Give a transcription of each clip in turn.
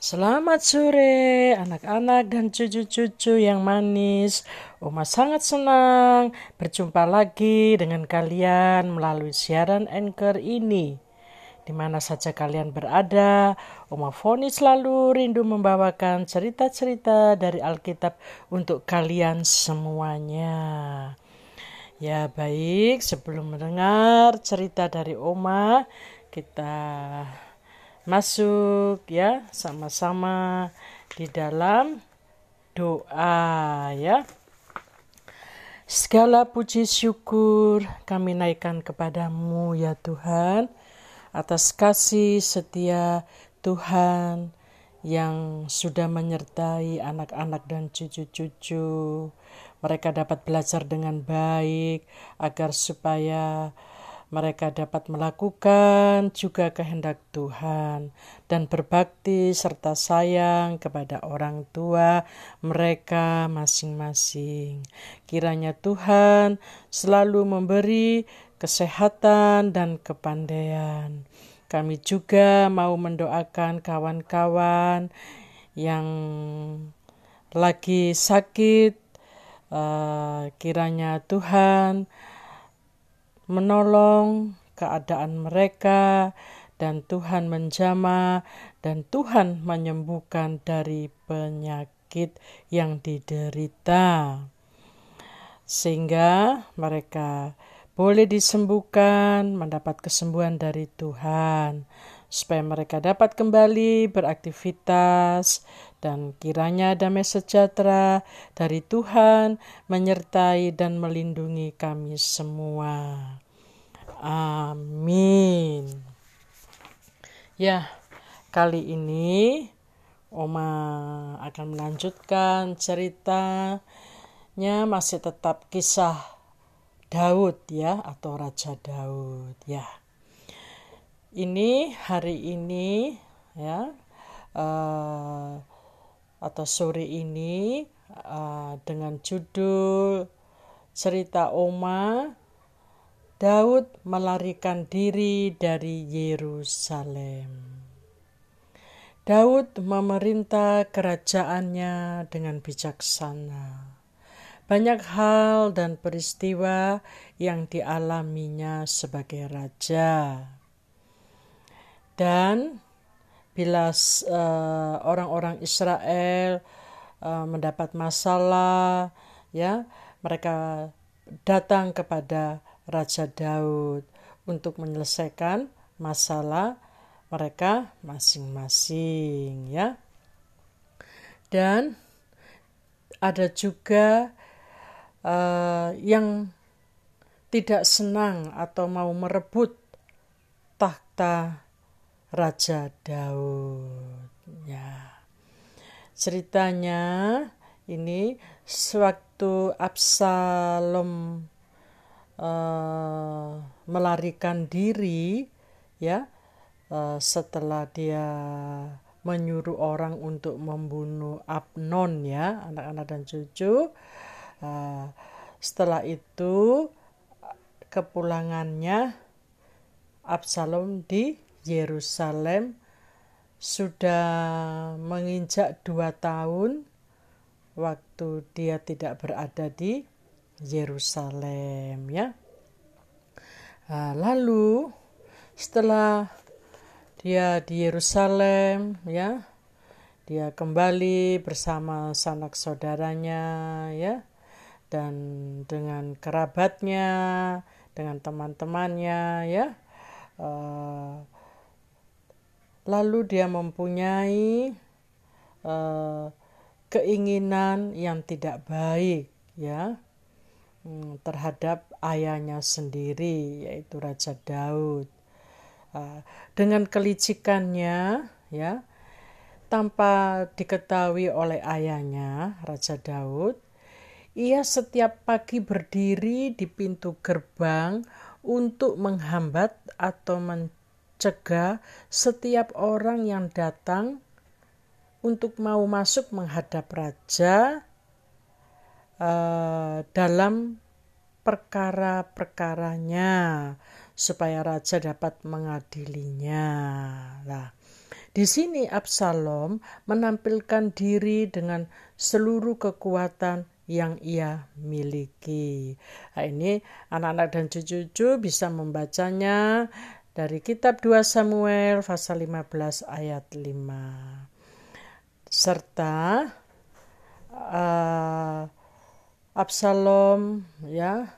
Selamat sore anak-anak dan cucu-cucu yang manis. Oma sangat senang berjumpa lagi dengan kalian melalui siaran Anchor ini. Di mana saja kalian berada, Oma Foni selalu rindu membawakan cerita-cerita dari Alkitab untuk kalian semuanya. Ya baik, sebelum mendengar cerita dari Oma, kita masuk ya sama-sama di dalam doa ya. Segala puji syukur kami naikkan kepadamu ya Tuhan atas kasih setia Tuhan yang sudah menyertai anak-anak dan cucu-cucu. Mereka dapat belajar dengan baik agar supaya mereka dapat melakukan juga kehendak Tuhan dan berbakti serta sayang kepada orang tua mereka masing-masing. Kiranya Tuhan selalu memberi kesehatan dan kepandaian. Kami juga mau mendoakan kawan-kawan yang lagi sakit. Uh, kiranya Tuhan menolong keadaan mereka dan Tuhan menjama dan Tuhan menyembuhkan dari penyakit yang diderita. Sehingga mereka boleh disembuhkan mendapat kesembuhan dari Tuhan supaya mereka dapat kembali beraktivitas dan kiranya damai sejahtera dari Tuhan menyertai dan melindungi kami semua. Amin. Ya, kali ini Oma akan melanjutkan ceritanya masih tetap kisah Daud ya atau Raja Daud ya. Ini hari ini ya uh, atau sore ini uh, dengan judul cerita Oma Daud melarikan diri dari Yerusalem. Daud memerintah kerajaannya dengan bijaksana. Banyak hal dan peristiwa yang dialaminya sebagai raja. Dan bila uh, orang-orang Israel uh, mendapat masalah ya mereka datang kepada Raja Daud untuk menyelesaikan masalah mereka masing-masing ya. Dan ada juga uh, yang tidak senang atau mau merebut tahta Raja Daud. Ya. Ceritanya ini sewaktu Absalom uh, melarikan diri ya uh, setelah dia menyuruh orang untuk membunuh Abnon ya anak-anak dan cucu uh, setelah itu kepulangannya Absalom di Yerusalem sudah menginjak dua tahun waktu dia tidak berada di Yerusalem ya. Nah, lalu setelah dia di Yerusalem ya, dia kembali bersama sanak saudaranya ya dan dengan kerabatnya, dengan teman-temannya ya. Uh, lalu dia mempunyai uh, keinginan yang tidak baik ya. Hmm, terhadap ayahnya sendiri yaitu Raja Daud. Uh, dengan kelicikannya ya tanpa diketahui oleh ayahnya Raja Daud ia setiap pagi berdiri di pintu gerbang untuk menghambat atau men cegah setiap orang yang datang untuk mau masuk menghadap raja uh, dalam perkara-perkaranya supaya raja dapat mengadilinya. Nah, Di sini Absalom menampilkan diri dengan seluruh kekuatan yang ia miliki. Nah, ini anak-anak dan cucu-cucu bisa membacanya dari kitab 2 Samuel pasal 15 ayat 5. Serta uh, Absalom ya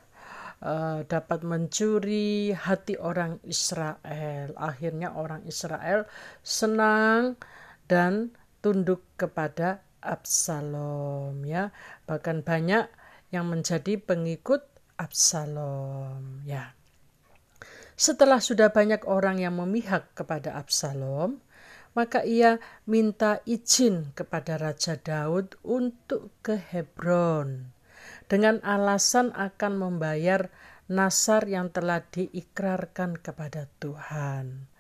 uh, dapat mencuri hati orang Israel. Akhirnya orang Israel senang dan tunduk kepada Absalom ya. Bahkan banyak yang menjadi pengikut Absalom ya. Setelah sudah banyak orang yang memihak kepada Absalom, maka ia minta izin kepada Raja Daud untuk ke Hebron dengan alasan akan membayar nasar yang telah diikrarkan kepada Tuhan.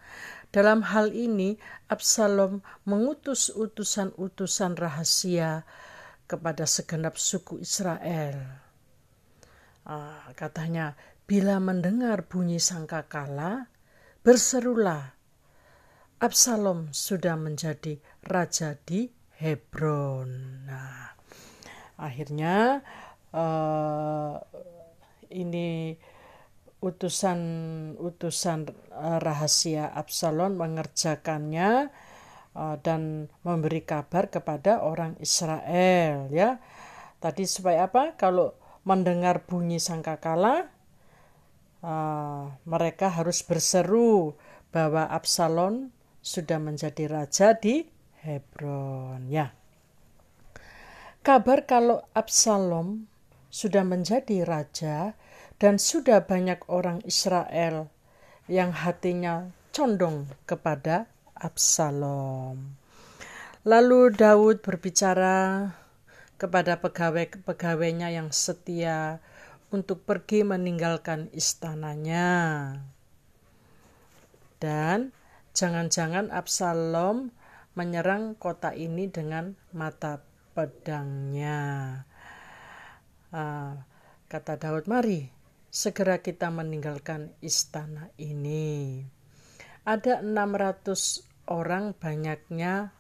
Dalam hal ini, Absalom mengutus utusan-utusan rahasia kepada segenap suku Israel. Ah, katanya, bila mendengar bunyi sangkakala, berserulah, Absalom sudah menjadi raja di Hebron. Nah, akhirnya uh, ini utusan-utusan eh, rahasia Absalom mengerjakannya uh, dan memberi kabar kepada orang Israel ya. Tadi supaya apa? Kalau mendengar bunyi sangkakala uh, mereka harus berseru bahwa Absalom sudah menjadi raja di Hebron ya. Kabar kalau Absalom sudah menjadi raja dan sudah banyak orang Israel yang hatinya condong kepada Absalom. Lalu Daud berbicara kepada pegawai-pegawainya yang setia untuk pergi meninggalkan istananya. Dan jangan-jangan Absalom menyerang kota ini dengan mata pedangnya. Uh, kata Daud, mari segera kita meninggalkan istana ini. Ada 600 orang banyaknya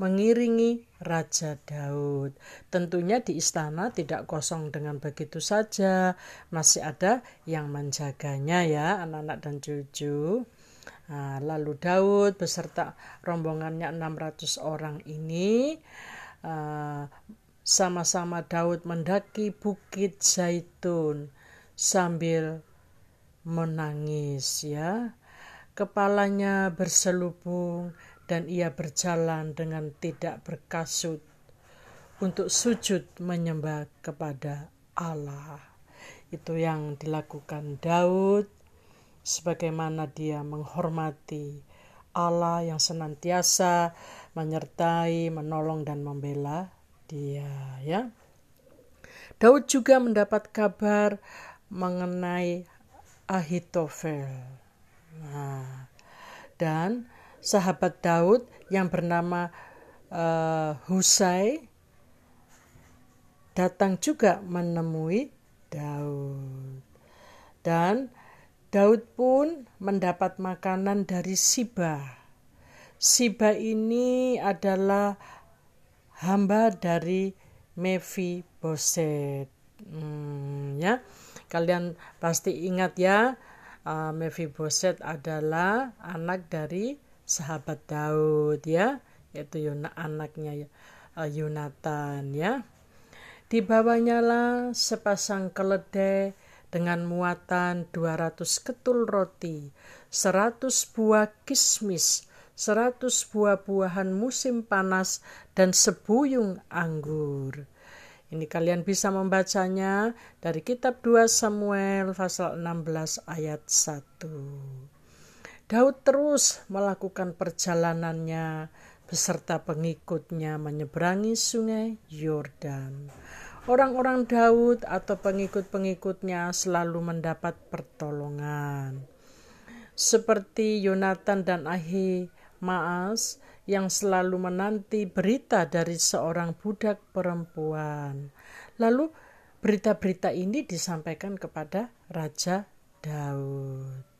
mengiringi Raja Daud. Tentunya di istana tidak kosong dengan begitu saja, masih ada yang menjaganya ya anak-anak dan cucu. Nah, lalu Daud beserta rombongannya 600 orang ini uh, sama-sama Daud mendaki bukit Zaitun sambil menangis ya. Kepalanya berselubung dan ia berjalan dengan tidak berkasut untuk sujud menyembah kepada Allah. Itu yang dilakukan Daud sebagaimana dia menghormati Allah yang senantiasa menyertai, menolong dan membela dia ya. Daud juga mendapat kabar mengenai Ahitofel. Nah, dan sahabat Daud yang bernama uh, Husai datang juga menemui Daud. Dan Daud pun mendapat makanan dari Siba. Siba ini adalah hamba dari Mevi Boset. Hmm, ya Kalian pasti ingat ya, uh, Mephiboset adalah anak dari sahabat Daud ya, yaitu Yuna, anaknya uh, Yunatan ya. Dibawanya lah sepasang keledai dengan muatan 200 ketul roti, 100 buah kismis, 100 buah-buahan musim panas, dan sebuyung anggur. Ini kalian bisa membacanya dari kitab 2 Samuel pasal 16 ayat 1. Daud terus melakukan perjalanannya beserta pengikutnya menyeberangi sungai Yordan. Orang-orang Daud atau pengikut-pengikutnya selalu mendapat pertolongan. Seperti Yonatan dan Ahi Maas yang selalu menanti berita dari seorang budak perempuan. Lalu berita-berita ini disampaikan kepada Raja Daud.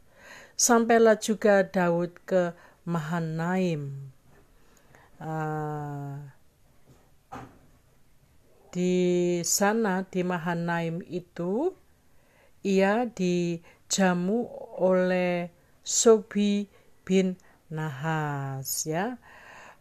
Sampailah juga Daud ke Mahanaim. Uh, di sana di Mahanaim itu ia dijamu oleh Sobi bin Nahas ya.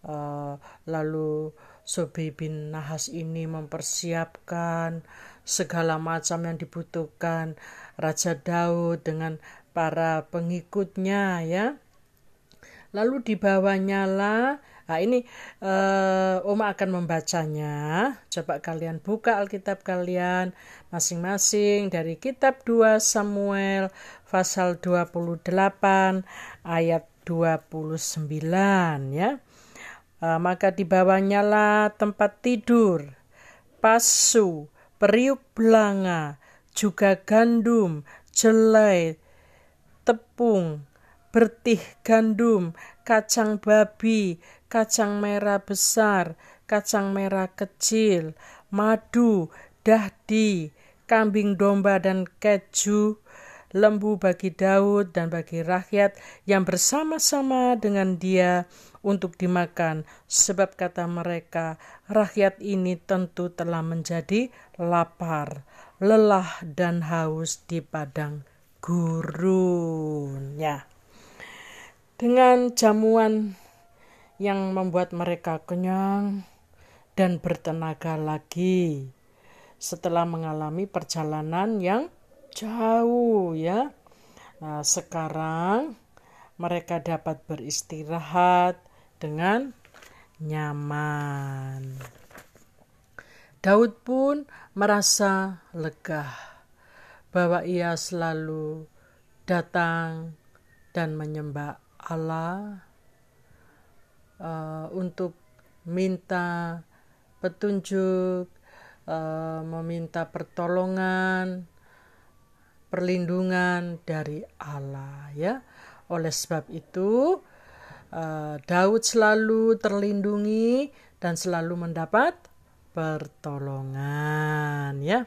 Uh, lalu Sobi bin Nahas ini mempersiapkan segala macam yang dibutuhkan Raja Daud dengan para pengikutnya ya lalu dibawanya lah Nah, ini uh, Oma akan membacanya. Coba kalian buka Alkitab kalian masing-masing dari kitab 2 Samuel pasal 28 ayat 29 ya. Uh, maka dibawanya lah tempat tidur, pasu, periuk belanga, juga gandum, jelai, tepung, bertih gandum, kacang babi, kacang merah besar, kacang merah kecil, madu, dahdi, kambing domba dan keju, lembu bagi Daud dan bagi rakyat yang bersama-sama dengan dia untuk dimakan, sebab kata mereka, rakyat ini tentu telah menjadi lapar, lelah dan haus di padang gurun. Ya. Dengan jamuan yang membuat mereka kenyang dan bertenaga lagi setelah mengalami perjalanan yang jauh ya. Nah, sekarang mereka dapat beristirahat dengan nyaman. Daud pun merasa lega bahwa ia selalu datang dan menyembah Allah uh, untuk minta petunjuk, uh, meminta pertolongan, perlindungan dari Allah ya. Oleh sebab itu uh, Daud selalu terlindungi dan selalu mendapat pertolongan ya.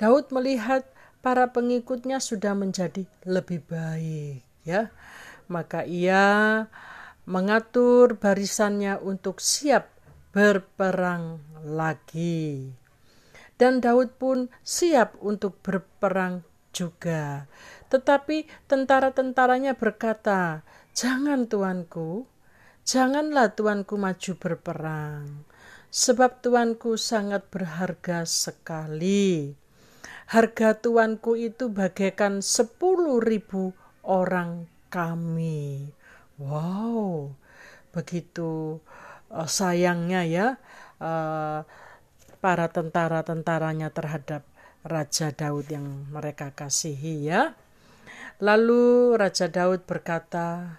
Daud melihat para pengikutnya sudah menjadi lebih baik ya. Maka ia mengatur barisannya untuk siap berperang lagi. Dan Daud pun siap untuk berperang juga. Tetapi tentara-tentaranya berkata, "Jangan, tuanku, janganlah tuanku maju berperang, sebab tuanku sangat berharga sekali. Harga tuanku itu bagaikan sepuluh ribu orang kami." Wow, begitu uh, sayangnya ya uh, para tentara-tentaranya terhadap Raja Daud yang mereka kasihi ya. Lalu Raja Daud berkata,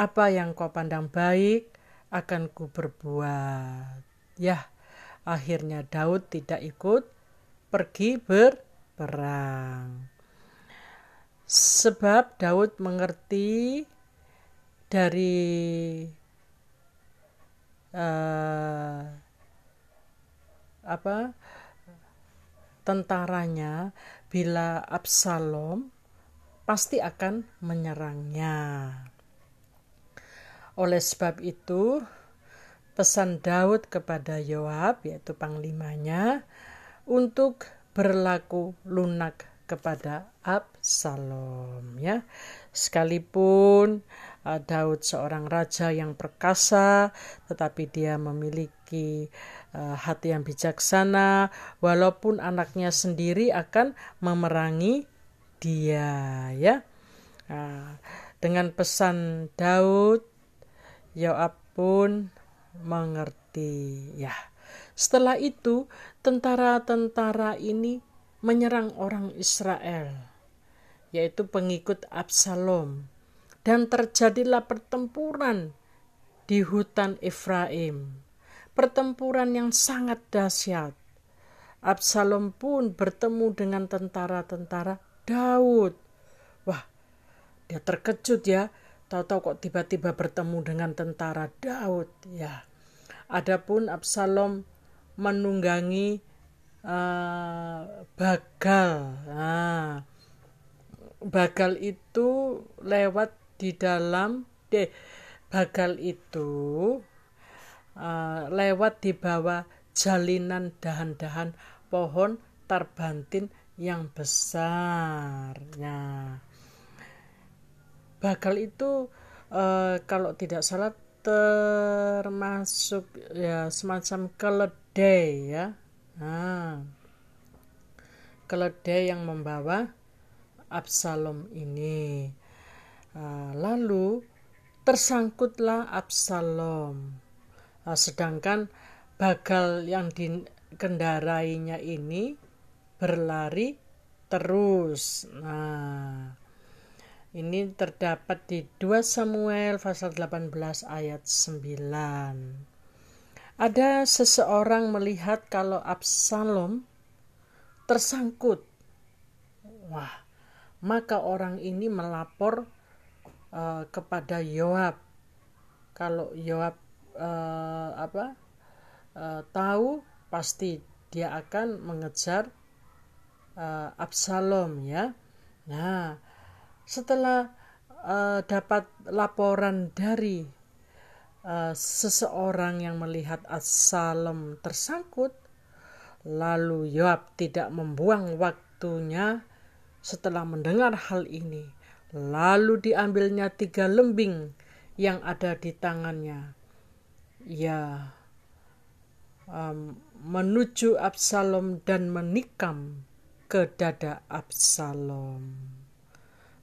"Apa yang kau pandang baik akan ku berbuat." Ya, akhirnya Daud tidak ikut pergi berperang. Sebab Daud mengerti dari uh, apa tentaranya bila Absalom pasti akan menyerangnya. Oleh sebab itu, pesan Daud kepada Yoab, yaitu panglimanya, untuk berlaku lunak kepada Absalom. Ya, sekalipun uh, Daud seorang raja yang perkasa, tetapi dia memiliki uh, hati yang bijaksana, walaupun anaknya sendiri akan memerangi dia, ya. Uh, dengan pesan Daud, Yoab pun mengerti, ya. Setelah itu, tentara-tentara ini menyerang orang Israel, yaitu pengikut Absalom dan terjadilah pertempuran di hutan Efraim. Pertempuran yang sangat dahsyat. Absalom pun bertemu dengan tentara-tentara Daud. Wah, dia terkejut ya. Tahu-tahu kok tiba-tiba bertemu dengan tentara Daud ya. Adapun Absalom menunggangi uh, Bagal. Nah, Bagal itu lewat di dalam deh bagal itu uh, lewat di bawah jalinan dahan-dahan pohon tarbantin yang besar. Nah, bakal itu uh, kalau tidak salah termasuk ya semacam keledai ya. Nah, keledai yang membawa Absalom ini. Uh, lalu tersangkutlah Absalom. Uh, sedangkan bagal yang dikendarainya ini berlari terus. Nah, ini terdapat di 2 Samuel pasal 18 ayat 9. Ada seseorang melihat kalau Absalom tersangkut. Wah, maka orang ini melapor uh, kepada Yoab. Kalau Yoab uh, apa uh, tahu pasti dia akan mengejar uh, Absalom ya. Nah, setelah uh, dapat laporan dari uh, seseorang yang melihat Absalom tersangkut, lalu Yoab tidak membuang waktunya setelah mendengar hal ini. Lalu diambilnya tiga lembing yang ada di tangannya. Ya, um, menuju Absalom dan menikam ke dada Absalom.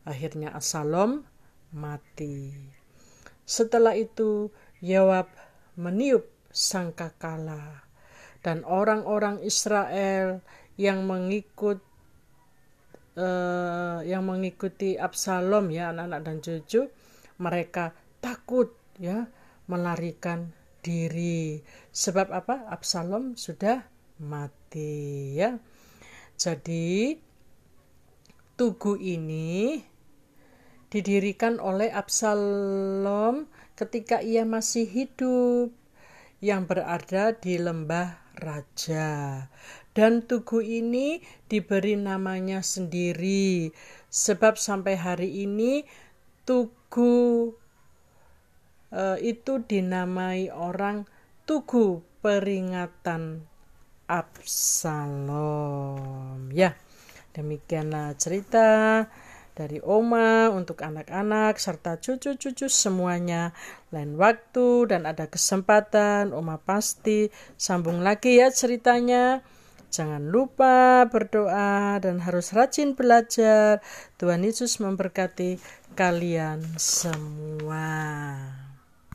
Akhirnya Absalom mati. Setelah itu Yoab meniup sangkakala dan orang-orang Israel yang mengikut uh, yang mengikuti Absalom ya anak-anak dan cucu mereka takut ya melarikan diri. Sebab apa? Absalom sudah mati ya. Jadi tugu ini didirikan oleh Absalom ketika ia masih hidup yang berada di lembah raja. Dan tugu ini diberi namanya sendiri sebab sampai hari ini tugu uh, itu dinamai orang tugu peringatan Absalom. Ya, demikianlah cerita dari Oma untuk anak-anak serta cucu-cucu semuanya. Lain waktu dan ada kesempatan, Oma pasti sambung lagi ya ceritanya. Jangan lupa berdoa dan harus rajin belajar. Tuhan Yesus memberkati kalian semua.